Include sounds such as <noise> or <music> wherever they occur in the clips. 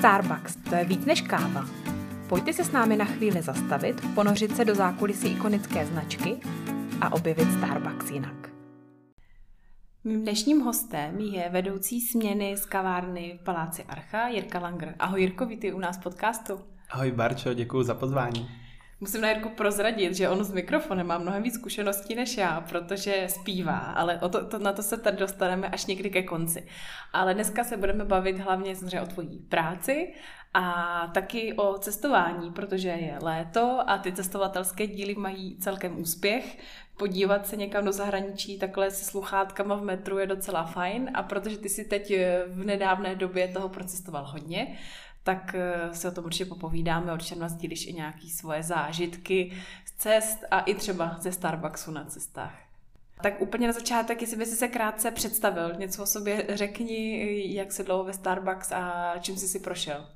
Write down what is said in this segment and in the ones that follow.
Starbucks, to je víc než káva. Pojďte se s námi na chvíli zastavit, ponořit se do zákulisí ikonické značky a objevit Starbucks jinak. Mým dnešním hostem je vedoucí směny z kavárny v Paláci Archa, Jirka Langer. Ahoj Jirko, vítej u nás v podcastu. Ahoj Barčo, děkuji za pozvání. Musím na Jirku prozradit, že on s mikrofonem má mnohem víc zkušeností než já, protože zpívá, ale o to, to, na to se tady dostaneme až někdy ke konci. Ale dneska se budeme bavit hlavně samozřejmě o tvojí práci a taky o cestování, protože je léto a ty cestovatelské díly mají celkem úspěch. Podívat se někam do zahraničí takhle se sluchátkama v metru je docela fajn a protože ty si teď v nedávné době toho procestoval hodně, tak eh, se o tom určitě popovídáme, určitě nás i nějaký svoje zážitky z cest a i třeba ze Starbucksu na cestách. Tak úplně na začátek, jestli bys se krátce představil, něco o sobě řekni, jak se dlouho ve Starbucks a čím jsi si prošel.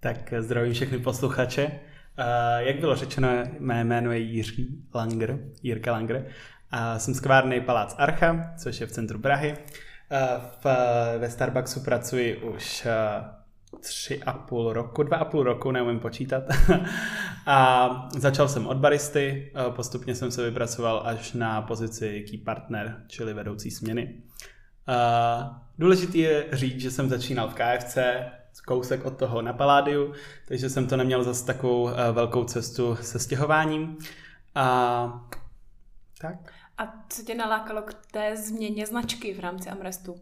Tak zdravím všechny posluchače. Uh, jak bylo řečeno, mé jméno je Jiří Langer, Jirka Langer. A jsem z kavárny Palác Archa, což je v centru Prahy. V, ve Starbucksu pracuji už tři a půl roku, dva a půl roku, neumím počítat. <laughs> a začal jsem od baristy, postupně jsem se vypracoval až na pozici key partner, čili vedoucí směny. Důležitý je říct, že jsem začínal v KFC, kousek od toho na Paládiu, takže jsem to neměl zase takovou velkou cestu se stěhováním. A tak. A co tě nalákalo k té změně značky v rámci Amrestu? Uh,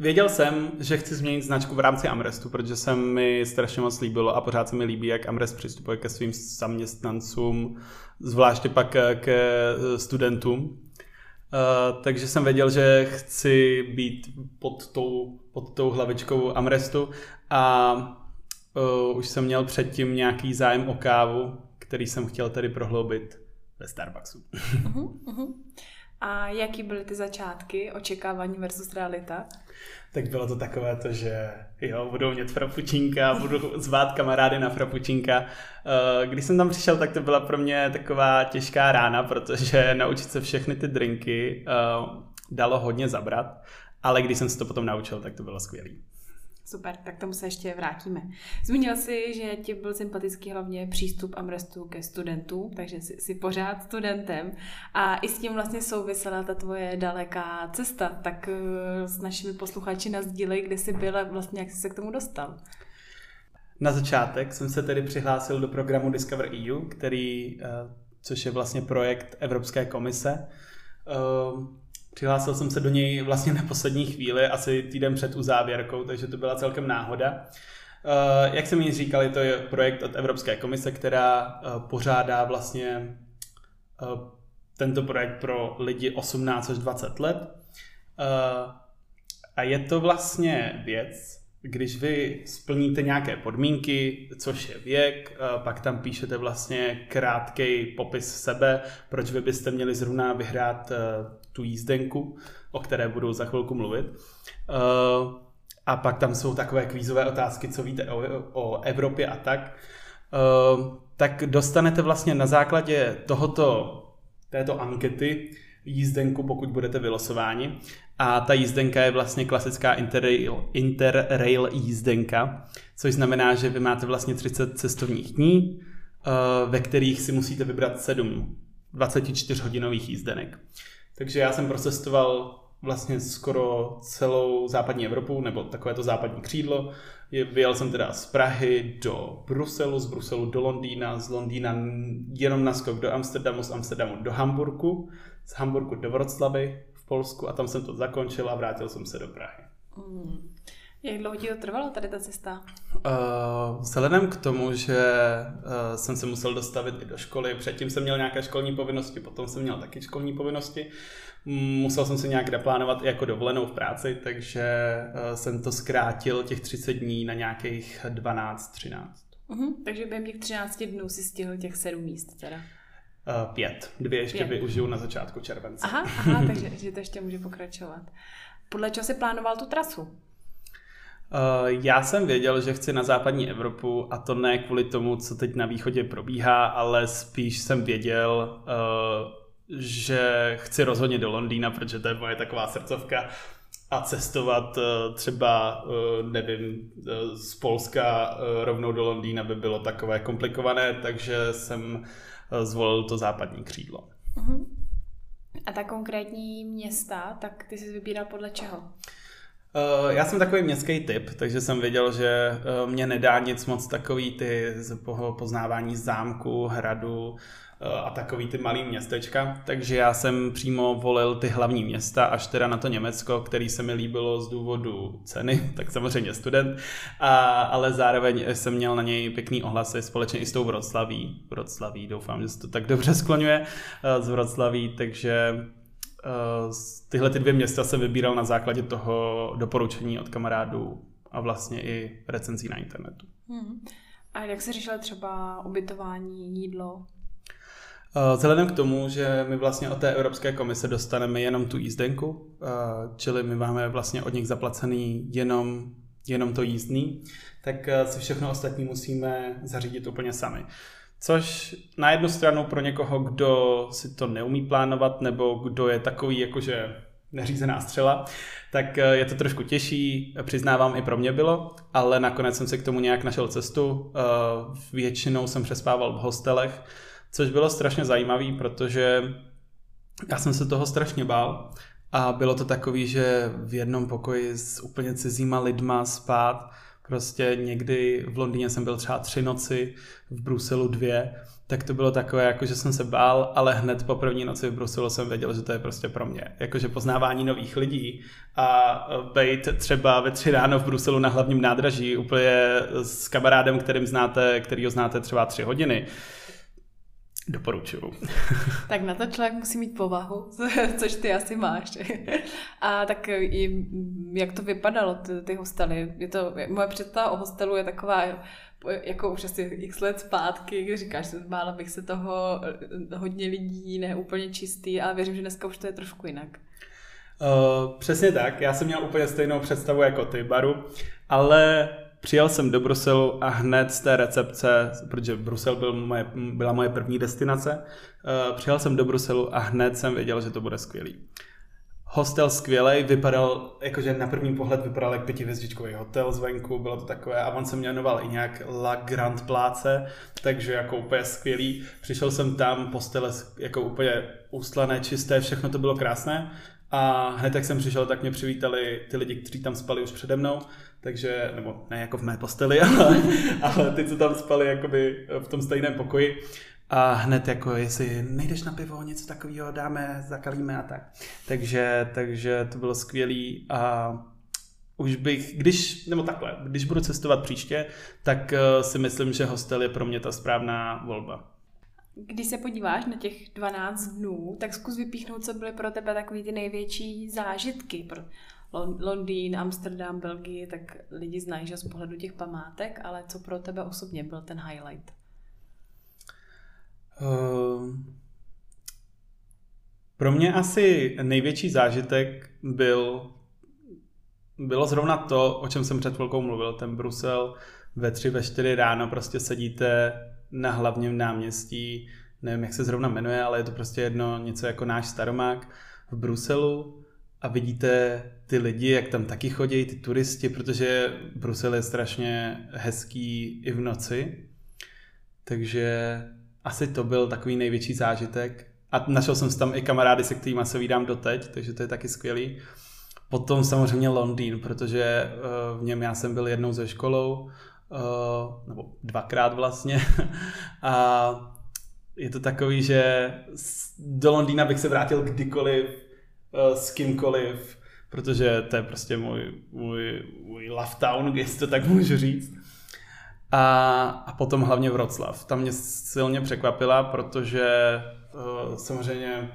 Věděl jsem, že chci změnit značku v rámci Amrestu, protože se mi strašně moc líbilo a pořád se mi líbí, jak Amrest přistupuje ke svým zaměstnancům, zvláště pak ke studentům. Uh, takže jsem věděl, že chci být pod tou, pod tou hlavičkou Amrestu a uh, už jsem měl předtím nějaký zájem o kávu, který jsem chtěl tedy prohloubit ve Starbucksu. Uh-huh, uh-huh. A jaký byly ty začátky, očekávání versus realita? Tak bylo to takové to, že jo, budou mět frapučínka, budu zvát kamarády na frapučínka. Eh, když jsem tam přišel, tak to byla pro mě taková těžká rána, protože naučit se všechny ty drinky eh, dalo hodně zabrat, ale když jsem se to potom naučil, tak to bylo skvělé. Super, tak tomu se ještě vrátíme. Zmínil jsi, že ti byl sympatický hlavně přístup Amrestu ke studentům, takže jsi, jsi pořád studentem a i s tím vlastně souvisela ta tvoje daleká cesta, tak eh, s našimi posluchači nás dílej, kde jsi byl a vlastně jak jsi se k tomu dostal. Na začátek jsem se tedy přihlásil do programu Discover EU, který, eh, což je vlastně projekt Evropské komise, eh, Přihlásil jsem se do něj vlastně na poslední chvíli, asi týden před uzávěrkou, takže to byla celkem náhoda. Eh, jak jsem ji říkal, je to projekt od Evropské komise, která eh, pořádá vlastně eh, tento projekt pro lidi 18 až 20 let. A je to vlastně věc, když vy splníte nějaké podmínky, což je věk, pak tam píšete vlastně krátký popis sebe, proč vy byste měli zrovna vyhrát tu jízdenku, o které budu za chvilku mluvit. Uh, a pak tam jsou takové kvízové otázky, co víte o, o Evropě a tak. Uh, tak dostanete vlastně na základě tohoto, této ankety jízdenku, pokud budete vylosováni. A ta jízdenka je vlastně klasická Interrail, Interrail jízdenka, což znamená, že vy máte vlastně 30 cestovních dní, ve kterých si musíte vybrat 7 24-hodinových jízdenek. Takže já jsem procestoval vlastně skoro celou západní Evropu, nebo takové to západní křídlo. Vyjel jsem teda z Prahy do Bruselu, z Bruselu do Londýna, z Londýna jenom na skok do Amsterdamu, z Amsterdamu do Hamburgu, z Hamburgu do Vroclavy v Polsku a tam jsem to zakončil a vrátil jsem se do Prahy. Mm. Jak dlouho ti to trvalo tady ta cesta? Uh, vzhledem k tomu, že uh, jsem se musel dostavit i do školy, předtím jsem měl nějaké školní povinnosti, potom jsem měl taky školní povinnosti, musel jsem si nějak naplánovat i jako dovolenou v práci, takže uh, jsem to zkrátil těch 30 dní na nějakých 12-13. Uh-huh, takže během těch 13 dnů si stihl těch 7 míst teda? Uh, pět. Dvě ještě pět. využiju na začátku července. Aha, aha takže že to ještě může pokračovat. Podle čeho jsi plánoval tu trasu? Eh, já jsem věděl, že chci na západní Evropu a to ne kvůli tomu, co teď na východě probíhá, ale spíš jsem věděl, eh, že chci rozhodně do Londýna, protože to je moje taková srdcovka. a cestovat eh, třeba, nevím, z Polska rovnou do Londýna by bylo takové komplikované, takže jsem zvolil to západní křídlo. Uh-huh. A ta konkrétní města, tak ty jsi vybíral podle čeho? Uh, já jsem takový městský typ, takže jsem věděl, že uh, mě nedá nic moc takový ty poznávání zámku, hradu, Eh, a takový ty malý městečka, takže já jsem přímo volil ty hlavní města, až teda na to Německo, který se mi líbilo z důvodu ceny, <laughs> tak samozřejmě student, a, ale zároveň jsem měl na něj pěkný ohlasy společně i s tou Vroclaví. Vroclaví, doufám, že se to tak dobře skloňuje eh, z Vroclaví, takže tyhle ty dvě města jsem vybíral na základě toho doporučení od kamarádů a vlastně i recenzí na internetu. Hmm. A jak se řešilo třeba ubytování, jídlo? Eh, vzhledem k tomu, že my vlastně od té Evropské komise dostaneme jenom tu jízdenku, eh, čili my máme vlastně od nich zaplacený jenom, jenom to jízdný, tak eh, si všechno ostatní musíme zařídit úplně sami. Což na jednu stranu pro někoho, kdo si to neumí plánovat, nebo kdo je takový jakože neřízená střela, tak je to trošku těžší, přiznávám, i pro mě bylo, ale nakonec jsem si k tomu nějak našel cestu. Většinou jsem přespával v hostelech, což bylo strašně zajímavý, protože já jsem se toho strašně bál a bylo to takový, že v jednom pokoji s úplně cizíma lidma spát, prostě někdy v Londýně jsem byl třeba tři noci, v Bruselu dvě, tak to bylo takové, jako že jsem se bál, ale hned po první noci v Bruselu jsem věděl, že to je prostě pro mě. Jakože poznávání nových lidí a být třeba ve tři ráno v Bruselu na hlavním nádraží úplně s kamarádem, kterým znáte, kterýho znáte třeba tři hodiny, Doporučuju. tak na to člověk musí mít povahu, <laughs> což ty asi máš. A tak i, jak to vypadalo, ty, ty hostely? Je to, moje představa o hostelu je taková, jako už asi x let zpátky, kdy říkáš, že mála bych se toho hodně lidí, ne úplně čistý, ale věřím, že dneska už to je trošku jinak. Uh, přesně tak, já jsem měl úplně stejnou představu jako ty, Baru, ale Přijel jsem do Bruselu a hned z té recepce, protože Brusel byl moje, byla moje první destinace, uh, přijel jsem do Bruselu a hned jsem věděl, že to bude skvělý. Hostel skvělý, vypadal, jakože na první pohled vypadal jak pětihvězdičkový hotel zvenku, bylo to takové, a on se jmenoval i nějak La Grand Pláce, takže jako úplně skvělý. Přišel jsem tam, postele jako úplně ústlané, čisté, všechno to bylo krásné. A hned jak jsem přišel, tak mě přivítali ty lidi, kteří tam spali už přede mnou takže, nebo ne jako v mé posteli, <laughs> ale, ale ty, co tam spali jakoby v tom stejném pokoji. A hned jako, jestli nejdeš na pivo, něco takového dáme, zakalíme a tak. Takže, takže to bylo skvělý a už bych, když, nebo takhle, když budu cestovat příště, tak uh, si myslím, že hostel je pro mě ta správná volba. Když se podíváš na těch 12 dnů, tak zkus vypíchnout, co byly pro tebe takový ty největší zážitky. Londýn, Amsterdam, Belgii, tak lidi znají, že z pohledu těch památek, ale co pro tebe osobně byl ten highlight? Uh, pro mě asi největší zážitek byl bylo zrovna to, o čem jsem před chvilkou mluvil, ten Brusel ve tři, ve čtyři ráno prostě sedíte na hlavním náměstí, nevím, jak se zrovna jmenuje, ale je to prostě jedno, něco jako náš staromák v Bruselu a vidíte ty lidi, jak tam taky chodí, ty turisti, protože Brusel je strašně hezký i v noci. Takže asi to byl takový největší zážitek. A našel jsem tam i kamarády, se kterými se vídám doteď, takže to je taky skvělý. Potom samozřejmě Londýn, protože eh, v něm já jsem byl jednou ze školou, nebo dvakrát vlastně. <laughs> A je to takový, že do Londýna bych se vrátil kdykoliv, eh, s kýmkoliv, protože to je prostě můj, můj, můj love town, <laughs> jestli to tak můžu říct. A, a potom hlavně Vroclav. Tam mě silně překvapila, protože uh, samozřejmě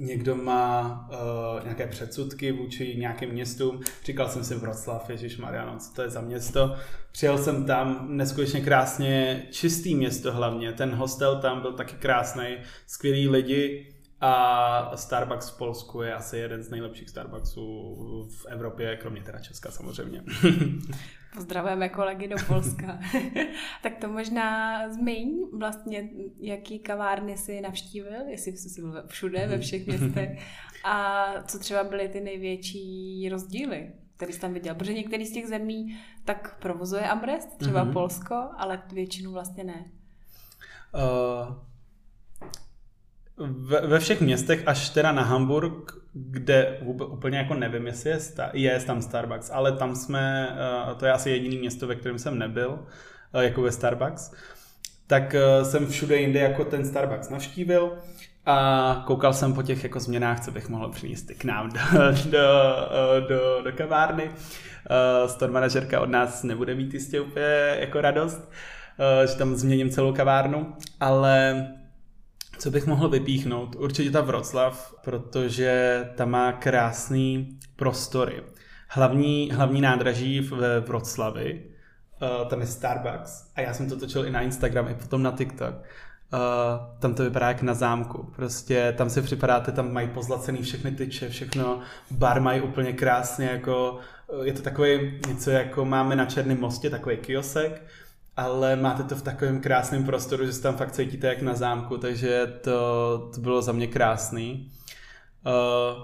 někdo má uh, nějaké předsudky vůči nějakým městům. Říkal jsem si Vroclav, Ježíš Mariano, co to je za město. Přijel jsem tam, neskutečně krásně, čistý město hlavně. Ten hostel tam byl taky krásný, skvělí lidi A Starbucks v Polsku je asi jeden z nejlepších Starbucksů v Evropě, kromě teda Česka samozřejmě. <laughs> Pozdravujeme kolegy do Polska. <laughs> tak to možná zmiň vlastně, jaký kavárny si navštívil, jestli jsi byl všude, ve všech městech. A co třeba byly ty největší rozdíly, který jsi tam viděl? Protože některý z těch zemí tak provozuje Amrest, třeba mm-hmm. Polsko, ale většinu vlastně ne. Uh, ve, ve všech městech, až teda na Hamburg, kde vůbec, úplně jako nevím, jestli je, sta- je tam Starbucks, ale tam jsme, uh, to je asi jediný město, ve kterém jsem nebyl, uh, jako ve Starbucks, tak uh, jsem všude jinde jako ten Starbucks navštívil a koukal jsem po těch jako změnách, co bych mohl přinést k nám do, <laughs> do, do, do kavárny. Store manažerka od nás nebude mít jistě úplně jako radost, že tam změním celou kavárnu, ale co bych mohl vypíchnout? Určitě ta Vroclav, protože tam má krásný prostory. Hlavní, hlavní nádraží ve Vroclavi, uh, tam je Starbucks a já jsem to točil i na Instagram, i potom na TikTok. Uh, tam to vypadá jak na zámku. Prostě tam si připadáte, tam mají pozlacený všechny tyče, všechno. Bar mají úplně krásně, jako je to takový něco jako máme na Černém mostě, takový kiosek ale máte to v takovém krásném prostoru, že se tam fakt cítíte jak na zámku, takže to, to bylo za mě krásný. Uh,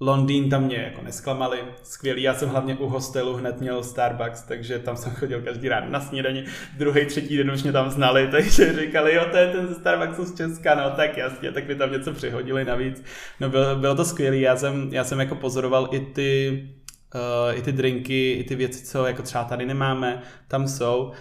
Londýn tam mě jako nesklamali, skvělý, já jsem hlavně u hostelu hned měl Starbucks, takže tam jsem chodil každý ráno na snídaně, druhý, třetí den už mě tam znali, <laughs> takže říkali, jo, to je ten ze Starbucksu z Česka, no tak jasně, tak mi tam něco přihodili navíc. No bylo, bylo to skvělé, já jsem, já jsem jako pozoroval i ty Uh, i ty drinky, i ty věci, co jako třeba tady nemáme, tam jsou. Uh,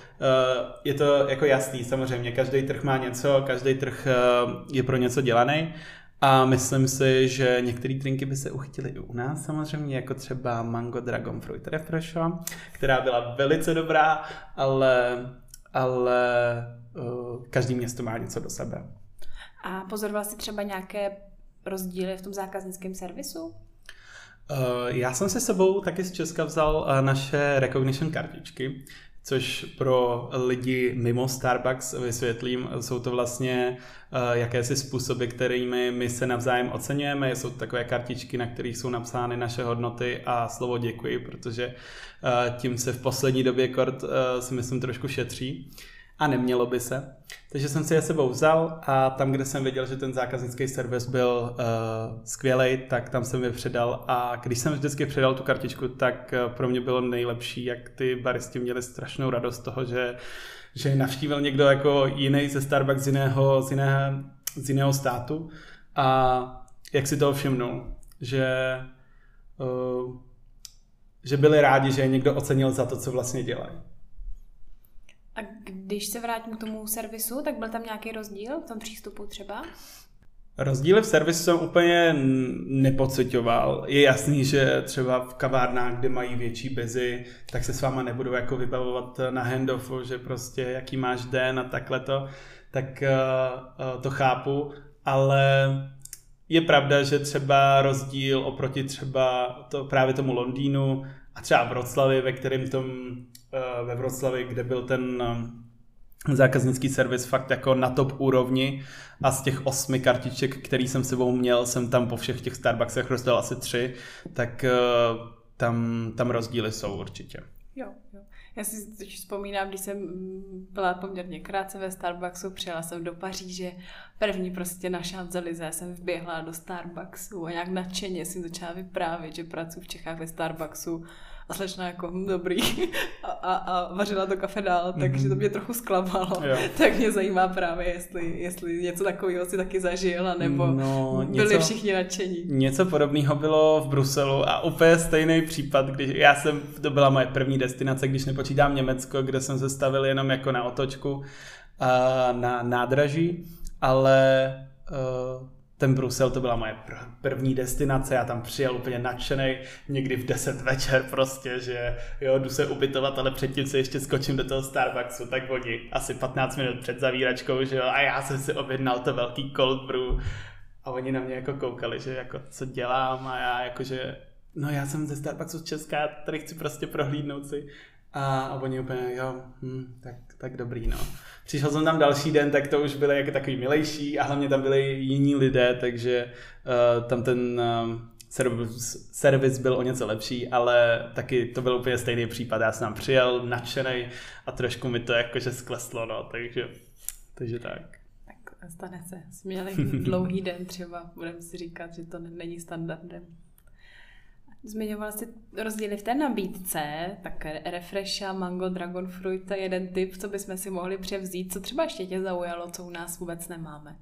je to jako jasný, samozřejmě, každý trh má něco, každý trh uh, je pro něco dělaný. A myslím si, že některé drinky by se uchytily i u nás samozřejmě, jako třeba Mango Dragon Fruit Refresho, která byla velice dobrá, ale, ale uh, každý město má něco do sebe. A pozoroval jsi třeba nějaké rozdíly v tom zákaznickém servisu? Uh, já jsem si sebou taky z Česka vzal uh, naše recognition kartičky, což pro lidi mimo Starbucks vysvětlím, jsou to vlastně uh, jakési způsoby, kterými my se navzájem oceňujeme. Jsou to takové kartičky, na kterých jsou napsány naše hodnoty a slovo děkuji, protože tím se v poslední době kort si myslím trošku šetří. A nemělo by se. Takže jsem si je sebou vzal a tam, kde jsem věděl, že ten zákaznický servis byl uh, skvělý, tak tam jsem je předal a když jsem vždycky předal tu kartičku, tak uh, pro mě bylo nejlepší, jak ty baristi měli strašnou radost toho, že, že navštívil někdo jako jiný ze Starbucks z jiného, z jiného, z jiného státu a jak si toho všimnul, že uh, že byli rádi, že je někdo ocenil za to, co vlastně dělají. A když se vrátím k tomu servisu, tak byl tam nějaký rozdíl v tom přístupu třeba? Rozdíly v servisu jsem úplně nepocitoval. Je jasný, že třeba v kavárnách, kde mají větší bezy, tak se s váma nebudou jako vybavovat na handoffu, že prostě jaký máš den a takhle to, tak uh, to chápu, ale je pravda, že třeba rozdíl oproti třeba to, právě tomu Londýnu a třeba Vroclavi, ve kterém tom Eh, ve Vroclavi, kde byl ten eh, zákaznický servis fakt jako na top úrovni a z těch osmi kartiček, který jsem sebou měl, jsem tam po všech těch Starbucksech rozdal asi tři, tak eh, tam, tam rozdíly jsou určitě. Jo, jo. Já si vzpomínám, když jsem byla poměrně krátce ve Starbucksu, přijela jsem do Paříže, první prostě na Champs-Élysées jsem vběhla do Starbucksu a nějak nadšeně jsem začala vyprávět, že pracuji v Čechách ve Starbucksu a slečna jako hm, dobrý a, a, a vařila to kafe dál, mm-hmm. takže to mě trochu zklamalo. Jo. <laughs> Tak mě zajímá právě, jestli, jestli něco takového si taky zažil, nebo no, byli něco, všichni nadšení. Něco podobného bylo v Bruselu a úplně stejný případ, když já jsem, to byla moje první destinace, když nepočítám Německo, kde jsem se stavil jenom jako na otočku a na nádraží, ale uh, ten Brusel to byla moje první destinace, já tam přijel úplně nadšený, někdy v 10 večer prostě, že jo, jdu se ubytovat, ale předtím se ještě skočím do toho Starbucksu, tak oni asi 15 minut před zavíračkou, že jo, a já jsem si objednal to velký cold brew. A oni na mě jako koukali, že jako co dělám a já jakože, no já jsem ze Starbucksu z Česka, tady chci prostě prohlídnout si A, a oni úplně, jo, hm, tak, tak dobrý, no. Přišel jsem tam další den, tak to už byly jako takový milejší a hlavně tam byli jiní lidé, takže uh, tam ten uh, servis, servis byl o něco lepší, ale taky to byl úplně stejný případ. Já jsem tam přijel nadšený a trošku mi to jakože skleslo, no, takže, takže tak. Tak stane se. Jsme měli dlouhý den třeba, budeme si říkat, že to není standardem. Zmiňoval jsi rozdíly v té nabídce, tak Refresha, Mango, Dragon Fruit, to je jeden typ, co bychom si mohli převzít. Co třeba ještě tě zaujalo, co u nás vůbec nemáme?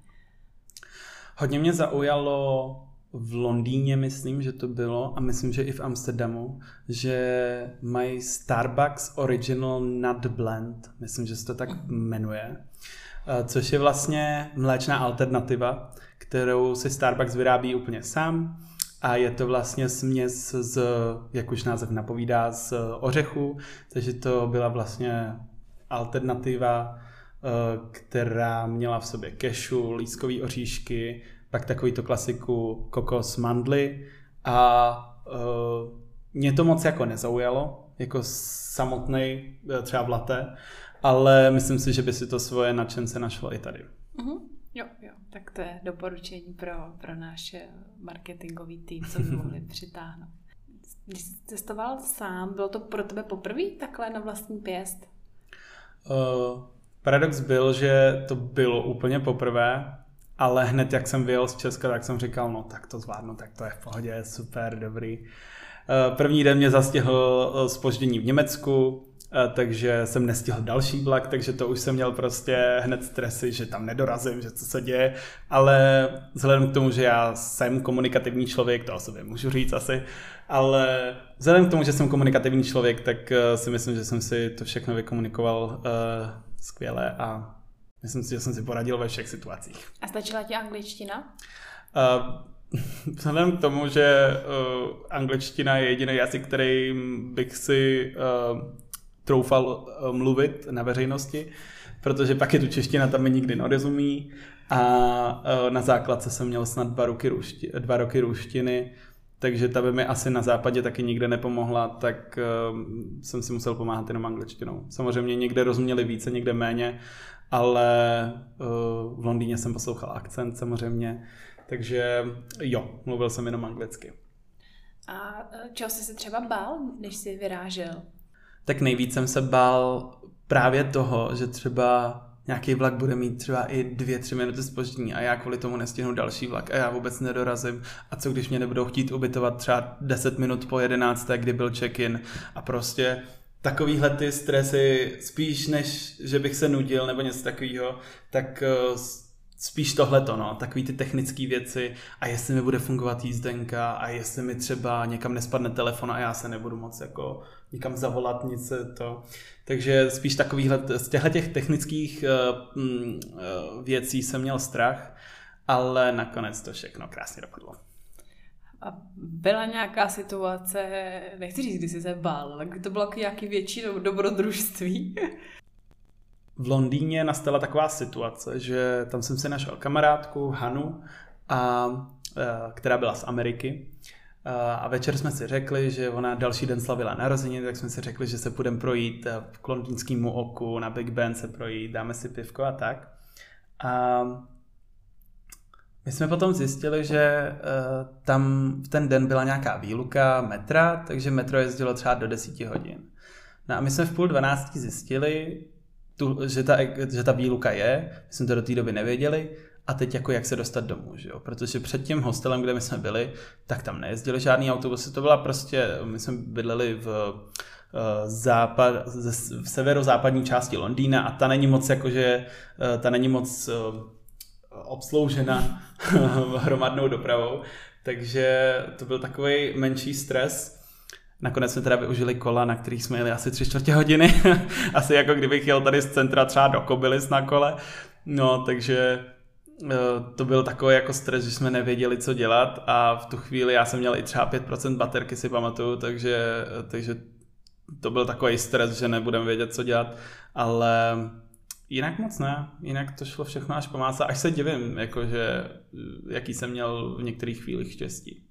Hodně mě zaujalo v Londýně, myslím, že to bylo, a myslím, že i v Amsterdamu, že mají Starbucks Original Nut Blend, myslím, že se to tak jmenuje, eh, což je vlastně mléčná alternativa, kterou si Starbucks vyrábí úplně sám a je to vlastně směs z, jak už název napovídá, z ořechu, takže to byla vlastně alternativa, eh, která měla v sobě kešu, lískový oříšky, pak takový to klasiku kokos mandly a uh, mě to moc jako nezaujalo, jako samotný třeba v latte, ale myslím si, že by si to svoje nadšence našlo i tady. Uh-huh. Jo, jo, tak to je doporučení pro, pro náš marketingový tým, co by <laughs> mohli přitáhnout. Když jsi cestoval sám, bylo to pro tebe poprvé takhle na vlastní pěst? Uh, paradox byl, že to bylo úplně poprvé, ale hned jak jsem vyjel z Česka, tak jsem říkal, no tak to zvládnu, tak to je v pohodě, super, dobrý. Uh, první den mě zastihl spoždění v Německu, Eh, takže jsem nestihl další vlak, takže to už jsem měl prostě hned stresy, že tam nedorazím, že co se děje, ale vzhledem k tomu, že já jsem komunikativní člověk, to o sobě můžu říct asi, ale vzhledem k tomu, že jsem komunikativní člověk, tak eh, si myslím, že jsem si to všechno vykomunikoval uh, skvěle a myslím si, že jsem si poradil ve všech situacích. A stačila ti angličtina? Uh, <laughs> Vzhledem k tomu, že uh, angličtina je jediný jazyk, který bych si uh, troufal eh, mluvit na veřejnosti, protože pak je tu čeština, tam mi nikdy nerozumí a eh, na základce jsem měl snad dva roky, rušti, dva roky ruštiny, takže ta by mi asi na západě taky nikde nepomohla, tak uh, jsem si musel pomáhat jenom angličtinou. Samozřejmě někde rozuměli více, někde méně, ale v Londýně jsem poslouchal akcent samozřejmě, takže jo, mluvil jsem jenom anglicky. A čeho jsi se třeba bál, když jsi vyrážel? Tak nejvíc jsem se bál právě toho, že třeba nějaký vlak bude mít třeba i dvě, tři minuty spoždění a já kvůli tomu nestihnu další vlak a já vůbec nedorazím. A co když mě nebudou chtít ubytovat třeba 10 minut po 11, kdy byl check-in a prostě takovýhle ty stresy, spíš než že bych se nudil nebo něco takového, tak eh, spíš tohleto, no, takový ty technické věci a jestli mi bude fungovat jízdenka a jestli mi třeba někam nespadne telefon a já se nebudu moc jako nikam zavolat, nic to. Takže spíš takovýhle, z těchto těch technických uh, uh, věcí jsem měl strach, ale nakonec to všechno krásně dopadlo. A byla nějaká situace, nechci říct, kdy jsi se bál, ale to bylo nějaký větší dobrodružství? V Londýně nastala taková situace, že tam jsem si našel kamarádku Hanu, a, e, která byla z Ameriky. E, a večer jsme si řekli, že ona další den slavila narozeniny, tak jsme si řekli, že se půjdeme projít e, k londýnskému oku, na Big Ben se projít, dáme si pivko a tak. A my jsme potom zjistili, že tam v ten den byla nějaká výluka metra, takže metro jezdilo třeba do 10 hodin. No a my jsme v půl dvanácti zjistili, tu, že, ta, že ta výluka je, my jsme to do té doby nevěděli, a teď jako jak se dostat domů, že jo? Protože před tím hostelem, kde my jsme byli, tak tam nejezdili žádný autobusy, to byla prostě, my jsme bydleli v uh, západ, v severozápadní části Londýna a ta není moc jakože, uh, ta není moc uh, obsloužena <laughs> hromadnou dopravou, takže to byl takový menší stres, Nakonec jsme teda využili kola, na kterých jsme jeli asi tři čtvrtě hodiny. <laughs> asi jako kdybych jel tady z centra třeba do Kobylis na kole. No, takže eh, to byl takový jako stres, že jsme nevěděli, co dělat a v tu chvíli já jsem měl i třeba 5% baterky, si pamatuju, takže, takže to byl takový stres, že nebudeme vědět, co dělat, ale jinak moc ne, jinak to šlo všechno až po mása, až se divím, jakože, jaký jsem měl v některých chvílích štěstí.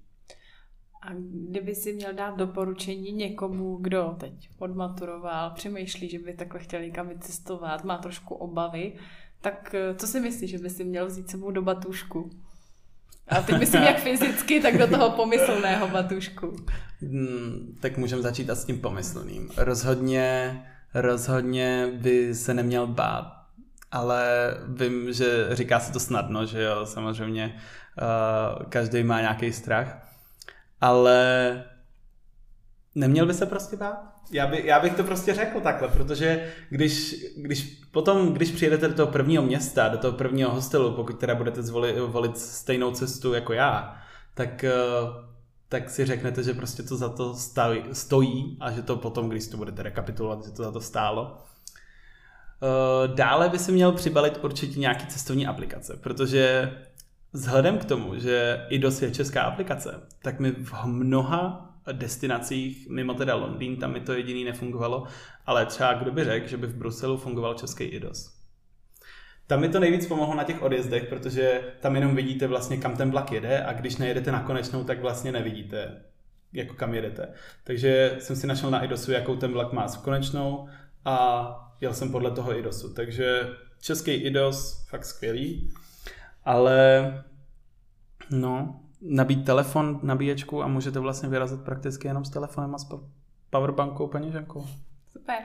A kdyby si měl dát doporučení někomu, kdo teď odmaturoval, přemýšlí, že by takhle chtěl někam vycestovat, má trošku obavy, tak eh, co si myslíš, že by si měl vzít sebou do batušku? A teď myslím <laughs> jak fyzicky, tak do toho pomyslného batušku. Hmm, tak můžeme začít a s tím pomyslným. Rozhodně, rozhodně by se neměl bát, ale vím, že říká se to snadno, že jo, samozřejmě uh, každý má nějaký strach, ale neměl by se prostě bát? Já, by, já bych to prostě řekl takhle, protože když, když potom, když přijedete do toho prvního města, do toho prvního hostelu, pokud teda budete zvolit, volit stejnou cestu jako já, tak, eh, tak si řeknete, že prostě to za to stojí, stojí a že to potom, když to budete rekapitulovat, že to za to stálo. Eh, dále by si měl přibalit určitě nějaký cestovní aplikace, protože vzhledem k tomu, že IDOS je česká aplikace, tak my v mnoha destinacích, mimo teda Londýn, tam mi to jediný nefungovalo, ale třeba kdo by řekl, že by v Bruselu fungoval český IDOS. Tam mi to nejvíc pomohlo na těch odjezdech, protože tam jenom vidíte vlastně, kam ten vlak jede a když nejedete na konečnou, tak vlastně nevidíte, jako kam jedete. Takže jsem si našel na IDOSu, jakou ten vlak má s konečnou a jel jsem podle toho IDOSu. Takže český IDOS, fakt skvělý, ale no, nabít telefon, nabíječku a můžete vlastně vyrazit prakticky jenom s telefonem a s powerbankou, peněženkou. Super.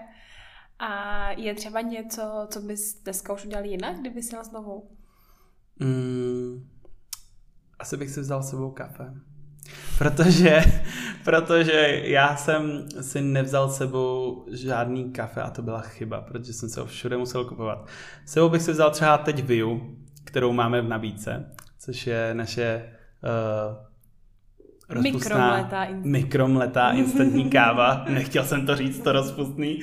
A je třeba něco, co bys dneska už udělal jinak, kdyby si znovu? Mm, asi bych si vzal sebou kafe. Protože, <laughs> protože já jsem si nevzal sebou žádný kafe a to byla chyba, protože jsem se ho všude musel kupovat. Sebou bych si vzal třeba teď Viu, kterou máme v nabídce, což je naše uh, mikromletá, mikromletá instantní káva. Nechtěl jsem to říct, to rozpustný.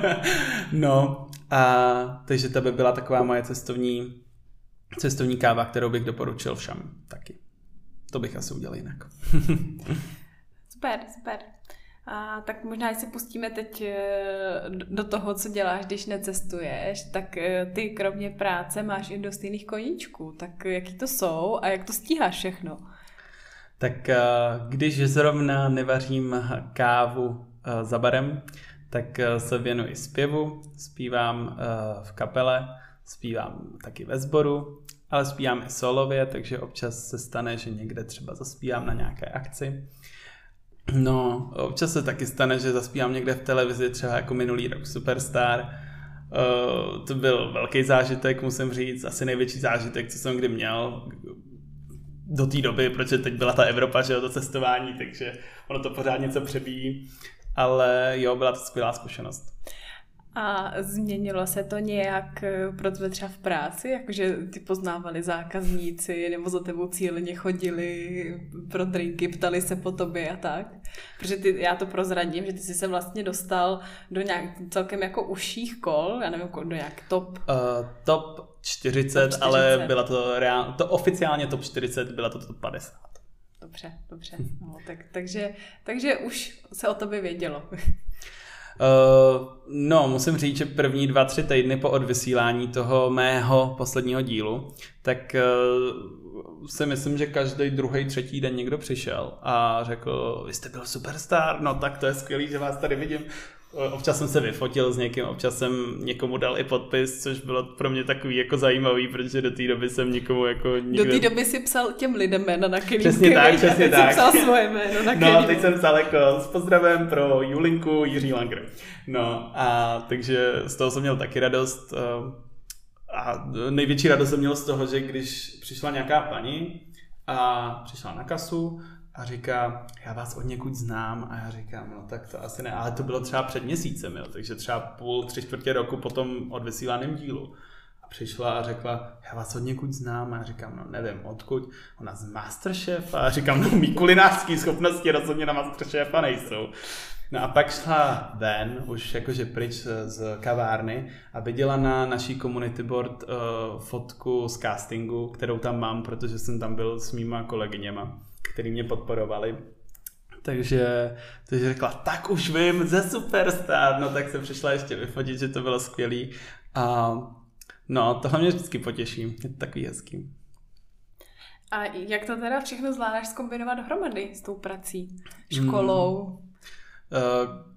<laughs> no, a takže to by byla taková moje cestovní, cestovní káva, kterou bych doporučil všem taky. To bych asi udělal jinak. <laughs> super, super. A tak možná, si pustíme teď eh, do toho, co děláš, když necestuješ, tak eh, ty kromě práce máš i dost jiných koníčků. Tak jaký to jsou a jak to stíháš všechno? Tak eh, když zrovna nevařím kávu za barem, tak se věnuji zpěvu, zpívám v kapele, zpívám taky ve sboru, ale zpívám i solově, takže občas se stane, že někde třeba zaspívám na nějaké akci. No, občas se taky stane, že zaspívám někde v televizi, třeba jako minulý rok Superstar. Uh, to byl velký zážitek, musím říct, asi největší zážitek, co jsem kdy měl do té doby, protože teď byla ta Evropa, že jo, to cestování, takže ono to pořád něco přebíjí. Ale jo, byla to skvělá zkušenost. A změnilo se to nějak eh, pro tebe třeba v práci? Jakože ty poznávali zákazníci nebo za tebou cíleně chodili pro drinky, ptali se po tobě a tak? Protože ty, já to prozradím, že ty jsi se vlastně dostal do nějak celkem jako užších kol, já nevím, do nějak top... Uh, top 40, top 40, ale byla to reál, to oficiálně top 40, byla to top 50. Dobře, dobře. No, tak, takže, takže už se o tobě vědělo. <laughs> Uh, no, musím říct, že první dva, tři týdny po odvysílání toho mého posledního dílu, tak uh, si myslím, že každý druhý, třetí den někdo přišel a řekl, vy jste byl superstar, no tak to je skvělý, že vás tady vidím. Občas jsem se vyfotil s někým, občas jsem někomu dal i podpis, což bylo pro mě takový jako zajímavý, protože do té doby jsem někomu jako nikde... Do té doby si psal těm lidem jména na který Přesně tak, přesně tak. psal svoje jméno na <laughs> No, teď jsem psal jako s pozdravem pro Julinku Jiří Langer. No, a takže z toho jsem měl taky radost. Eh, a největší radost jsem měl z toho, že když přišla nějaká paní a přišla na kasu a říká, já vás od někud znám a já říkám, no tak to asi ne, ale to bylo třeba před měsícem, jo, takže třeba půl, tři čtvrtě roku potom od vysílaném dílu. A přišla a řekla, já vás od někud znám a já říkám, no nevím odkud, ona z Masterchef a říkám, no mý kulinářský schopnosti rozhodně na Masterchefa nejsou. No a pak šla ven, už jakože pryč z kavárny a viděla na naší community board uh, fotku z castingu, kterou tam mám, protože jsem tam byl s mýma kolegyněma který mě podporovali. Takže, takže řekla, tak už vím, ze Superstar, no tak jsem přišla ještě vyfotit, že to bylo skvělý. A no, tohle mě vždycky potěší, je to takový hezký. A jak to teda všechno zvládáš zkombinovat dohromady s tou prací, školou? Hmm.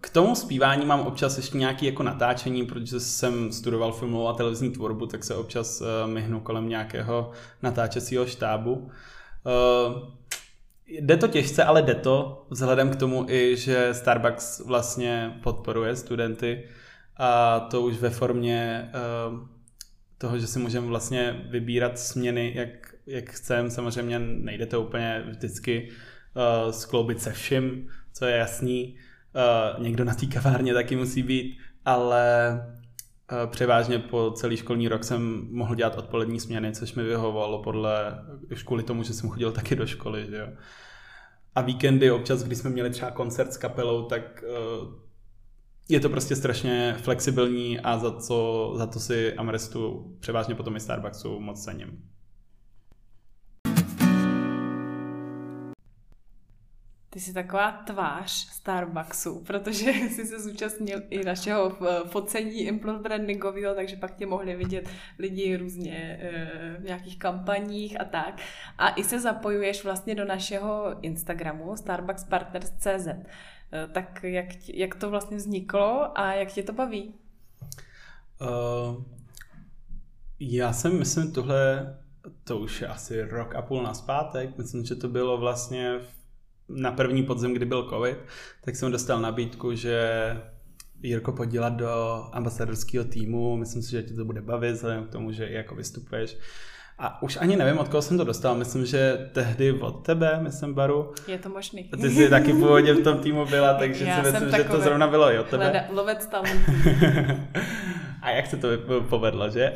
K tomu zpívání mám občas ještě nějaké jako natáčení, protože jsem studoval filmovou a televizní tvorbu, tak se občas eh, myhnu kolem nějakého natáčecího štábu. Eh, jde to těžce, ale jde to, vzhledem k tomu i, že Starbucks vlastně podporuje studenty a to už ve formě toho, že si můžeme vlastně vybírat směny, jak, jak chceme. Samozřejmě nejde to úplně vždycky uh, skloubit se vším, co je jasný. Uh, někdo na té kavárně taky musí být, ale uh, převážně po celý školní rok jsem mohl dělat odpolední směny, což mi vyhovovalo podle, už kvůli tomu, že jsem chodil taky do školy, že jo. A víkendy občas, když jsme měli třeba koncert s kapelou, tak uh, je to prostě strašně flexibilní a za, co, za to si Amrestu převážně potom i Starbucksu moc cením. Ty jsi taková tvář Starbucksu, protože <laughs> jsi se zúčastnil i našeho eh, focení Impulse Brandingového, takže pak tě mohli vidět lidi různě eh, v nějakých kampaních a tak. A i se zapojuješ vlastně do našeho Instagramu starbuckspartners.cz. Eh, tak jak, jak to vlastně vzniklo a jak tě to baví? Uh, já jsem, myslím, tohle, to už je asi rok a půl na zpátek, myslím, že to bylo vlastně na první podzem, kdy byl covid, tak jsem dostal nabídku, že Jirko podílat do ambasadorského týmu, myslím si, že tě to bude bavit, vzhledem k tomu, že i jako vystupuješ. A už ani nevím, od koho jsem to dostal. Myslím, že tehdy od tebe, myslím, Baru. Je to možný. Ty jsi taky původně v tom týmu byla, takže Já si myslím, že to zrovna bylo i od tebe. Hleda, lovec tam. <laughs> A jak se to povedlo, že?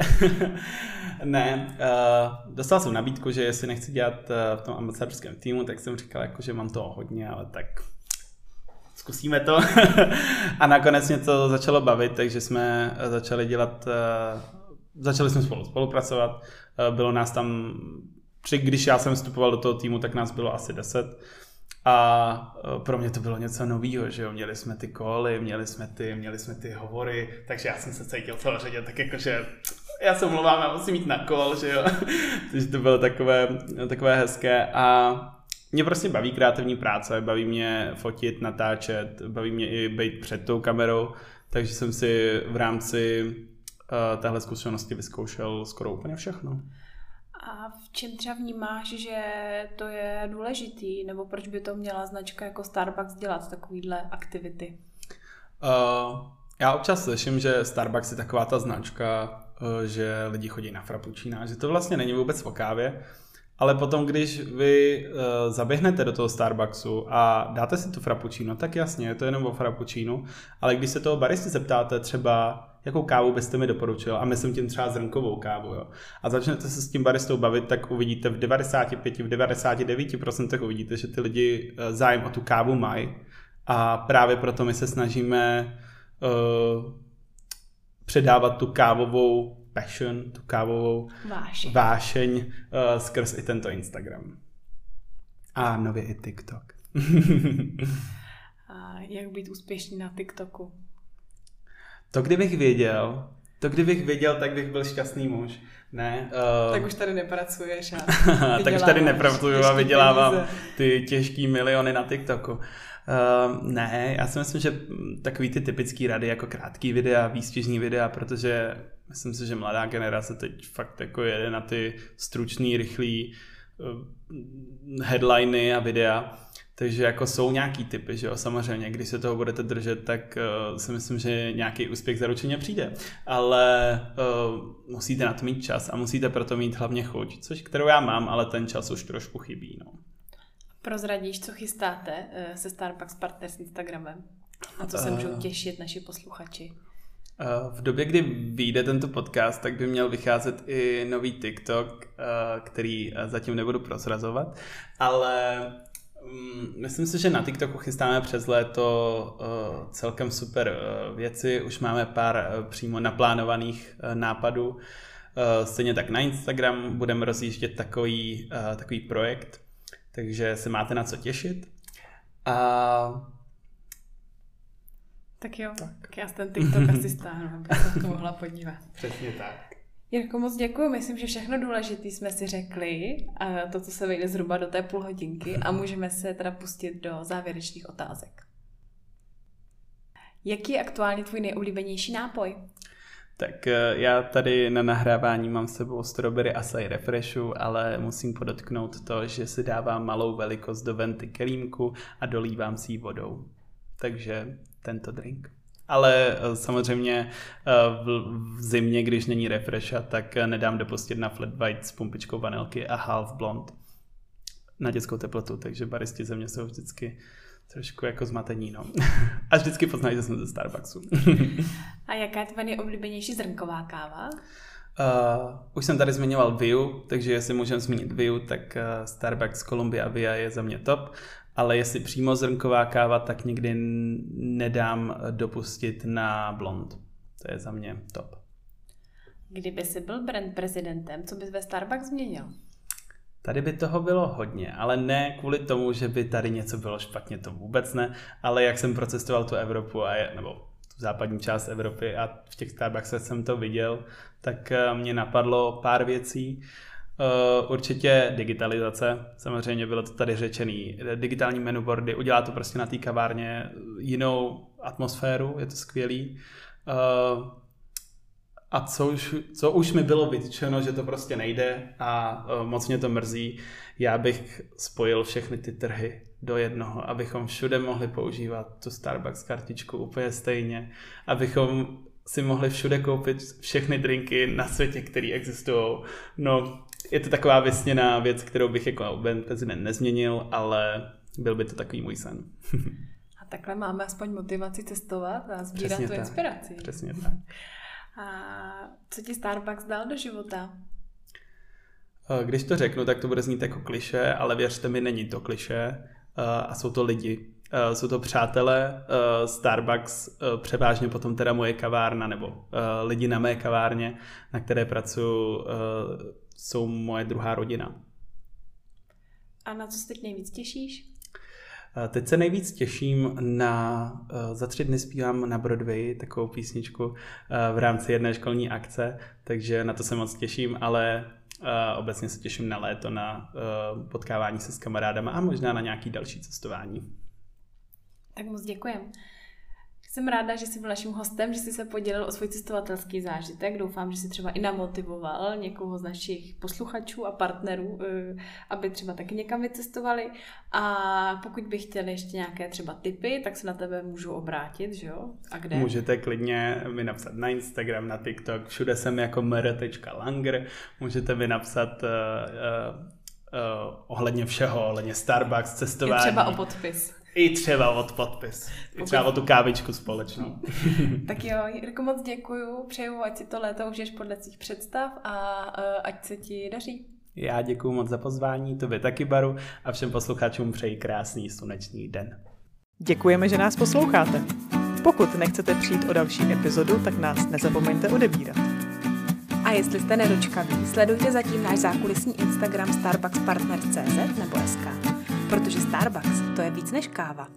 <laughs> ne, uh, dostal jsem nabídku, že jestli nechci dělat uh, v tom ambasadorském týmu, tak jsem říkal, jako, že mám toho hodně, ale tak zkusíme to. <laughs> a nakonec mě to začalo bavit, takže jsme začali dělat, uh, začali jsme spolu spolupracovat Eh, bylo nás tam, při, když já jsem vstupoval do toho týmu, tak nás bylo asi 10. A eh, pro mě to bylo něco nového, že jo, měli jsme ty koly, měli jsme ty, měli jsme ty hovory, takže já jsem se cítil řadě tak jako, že já se mluvám, já musím mít na kol, že jo, <laughs> takže to bylo takové, takové hezké. A mě prostě baví kreativní práce, baví mě fotit, natáčet, baví mě i být před tou kamerou, takže jsem si v rámci téhle zkušenosti vyzkoušel skoro úplně všechno. A v čem třeba vnímáš, že to je důležitý, nebo proč by to měla značka jako Starbucks dělat takovýhle aktivity? Uh, já občas slyším, že Starbucks je taková ta značka, uh, že lidi chodí na frappuccino, že to vlastně není vůbec o kávě, ale potom, když vy uh, zaběhnete do toho Starbucksu a dáte si tu frappuccino, tak jasně, je to jenom o frappuccino, ale když se toho baristy zeptáte třeba, jakou kávu byste mi doporučil a myslím tím třeba zrnkovou kávu, jo. A začnete se s tím baristou bavit, tak uvidíte v 95, v 99% uvidíte, že ty lidi eh, zájem o tu kávu mají a právě proto my se snažíme uh, předávat tu kávovou passion, tu kávovou vášeň, vášeň uh, skrz i tento Instagram. A nově i TikTok. a jak být úspěšný na TikToku? To kdybych věděl, to kdybych věděl, tak bych byl šťastný muž. Ne. Uh, tak už tady nepracuješ a <laughs> Tak už tady nepracuju a vydělávám peníze. ty těžký miliony na TikToku. Uh, ne, já si myslím, že takový ty typický rady jako krátký videa, výstěžní videa, protože myslím si, že mladá generace teď fakt jako jede na ty stručný, rychlý uh, headliny a videa takže jako jsou nějaký typy, že jo, samozřejmě, když se toho budete držet, tak uh, si myslím, že nějaký úspěch zaručeně přijde. Ale uh, musíte na to mít čas a musíte proto mít hlavně chuť, což kterou já mám, ale ten čas už trošku chybí, no. Prozradíš, co chystáte uh, se Starbucks Partner s Instagramem? A co se můžou těšit naši posluchači? V době, kdy vyjde tento podcast, tak by měl vycházet i nový TikTok, který zatím nebudu prozrazovat, ale Mm, myslím si, že na TikToku chystáme přes léto celkem super věci. Už máme pár přímo naplánovaných nápadů. Stejně tak na Instagram budeme rozjíždět takový, takový projekt, takže se máte na co těšit. A... Tak jo, tak, tak já ten TikTok asi stáhnu, abych se to mohla podívat. <laughs> Přesně tak. Jirko, moc děkuji. Myslím, že všechno důležité jsme si řekli. A to, co se vejde zhruba do té půl hodinky a <laughs> můžeme se teda pustit do závěrečných otázek. Jaký je aktuálně tvůj nejoblíbenější nápoj? Tak eh, já tady na nahrávání mám s sebou strawberry asai refreshu, ale musím podotknout to, že si dávám malou velikost do venty kelímku a dolívám si ji vodou. Takže tento drink. Ale eh, samozřejmě eh, v zimě, když není refresha, tak nedám dopustit na flat white s pumpičkou vanilky a half blond na dětskou teplotu, takže baristi ze mě jsou vždycky trošku jako zmatení, no. <laughs> A vždycky poznají, že jsem ze Starbucksu. <laughs> A jaká je tvoje nejoblíbenější zrnková káva? Uh, už jsem tady zmiňoval Viu, takže jestli můžeme zmínit Viu, tak uh, Starbucks Columbia Via je za mě top, ale jestli přímo zrnková káva, tak nikdy nedám dopustit na blond. To je za mě top. Kdyby jsi byl brand prezidentem, co bys ve Starbucks změnil? Tady by toho bylo hodně, ale ne kvůli tomu, že by tady něco bylo špatně, to vůbec ne, ale jak jsem procestoval tu Evropu, a je, nebo tu západní část Evropy a v těch Starbucksech jsem to viděl, tak eh, mě napadlo pár věcí. Uh, určitě digitalizace, samozřejmě bylo to tady řečený, digitální menuboardy, udělá to prostě na té kavárně jinou atmosféru, je to skvělý. A co už, co už mi bylo vytčeno, že to prostě nejde a uh, moc mě to mrzí, já bych spojil všechny ty trhy do jednoho, abychom všude mohli používat tu Starbucks kartičku úplně stejně, abychom si mohli všude koupit všechny drinky na světě, které existují. No, je to taková vysněná věc, kterou bych jako prezident nezměnil, ale byl by to takový můj sen. <laughs> a takhle máme aspoň motivaci cestovat a sbírat Přesně tu tak. inspiraci. Přesně tak. <laughs> A co ti Starbucks dal do života? Eh, když to řeknu, tak to bude znít jako kliše, ale věřte mi, není to kliše eh, a jsou to lidi. Eh, jsou to přátelé, Starbucks, převážně potom teda moje kavárna nebo lidi na mé kavárně, na které pracuji, jsou moje druhá rodina. A na co se teď nejvíc těšíš? Teď se nejvíc těším na, eh, za tři dny zpívám na Broadway takovou písničku eh, v rámci jedné školní akce, takže na to se moc těším, ale eh, obecně se těším na léto, na potkávání se s kamarádama a možná na nějaký další cestování. Tak moc děkujem. Jsem ráda, že jsi byl naším hostem, že jsi se podělil o svůj cestovatelský zážitek. Doufám, že jsi třeba i namotivoval někoho z našich posluchačů a partnerů, eh, aby třeba taky někam vycestovali. A pokud by chtěli ještě nějaké třeba tipy, tak se na tebe můžu obrátit, že jo? A kde? Můžete klidně mi napsat na Instagram, na TikTok, všude jsem jako mr.langer. Můžete mi napsat uh, uh, uh, ohledně všeho, ohledně Starbucks, cestování. I třeba o podpis. I třeba od podpis. I třeba o tu kávičku společnou. <laughs> tak jo, Jirko, moc děkuju. Přeju, ať si to léto užiješ podle svých představ a uh, ať se ti daří. Já děkuji moc za pozvání, tobě taky Baru a všem posluchačům přeji krásný slunečný den. Děkujeme, že nás posloucháte. Pokud nechcete přijít o další epizodu, tak nás nezapomeňte odebírat. A jestli jste nedočkaví, sledujte zatím náš zákulisní Instagram starbuckspartner.cz nebo SK protože Starbucks to je víc než káva.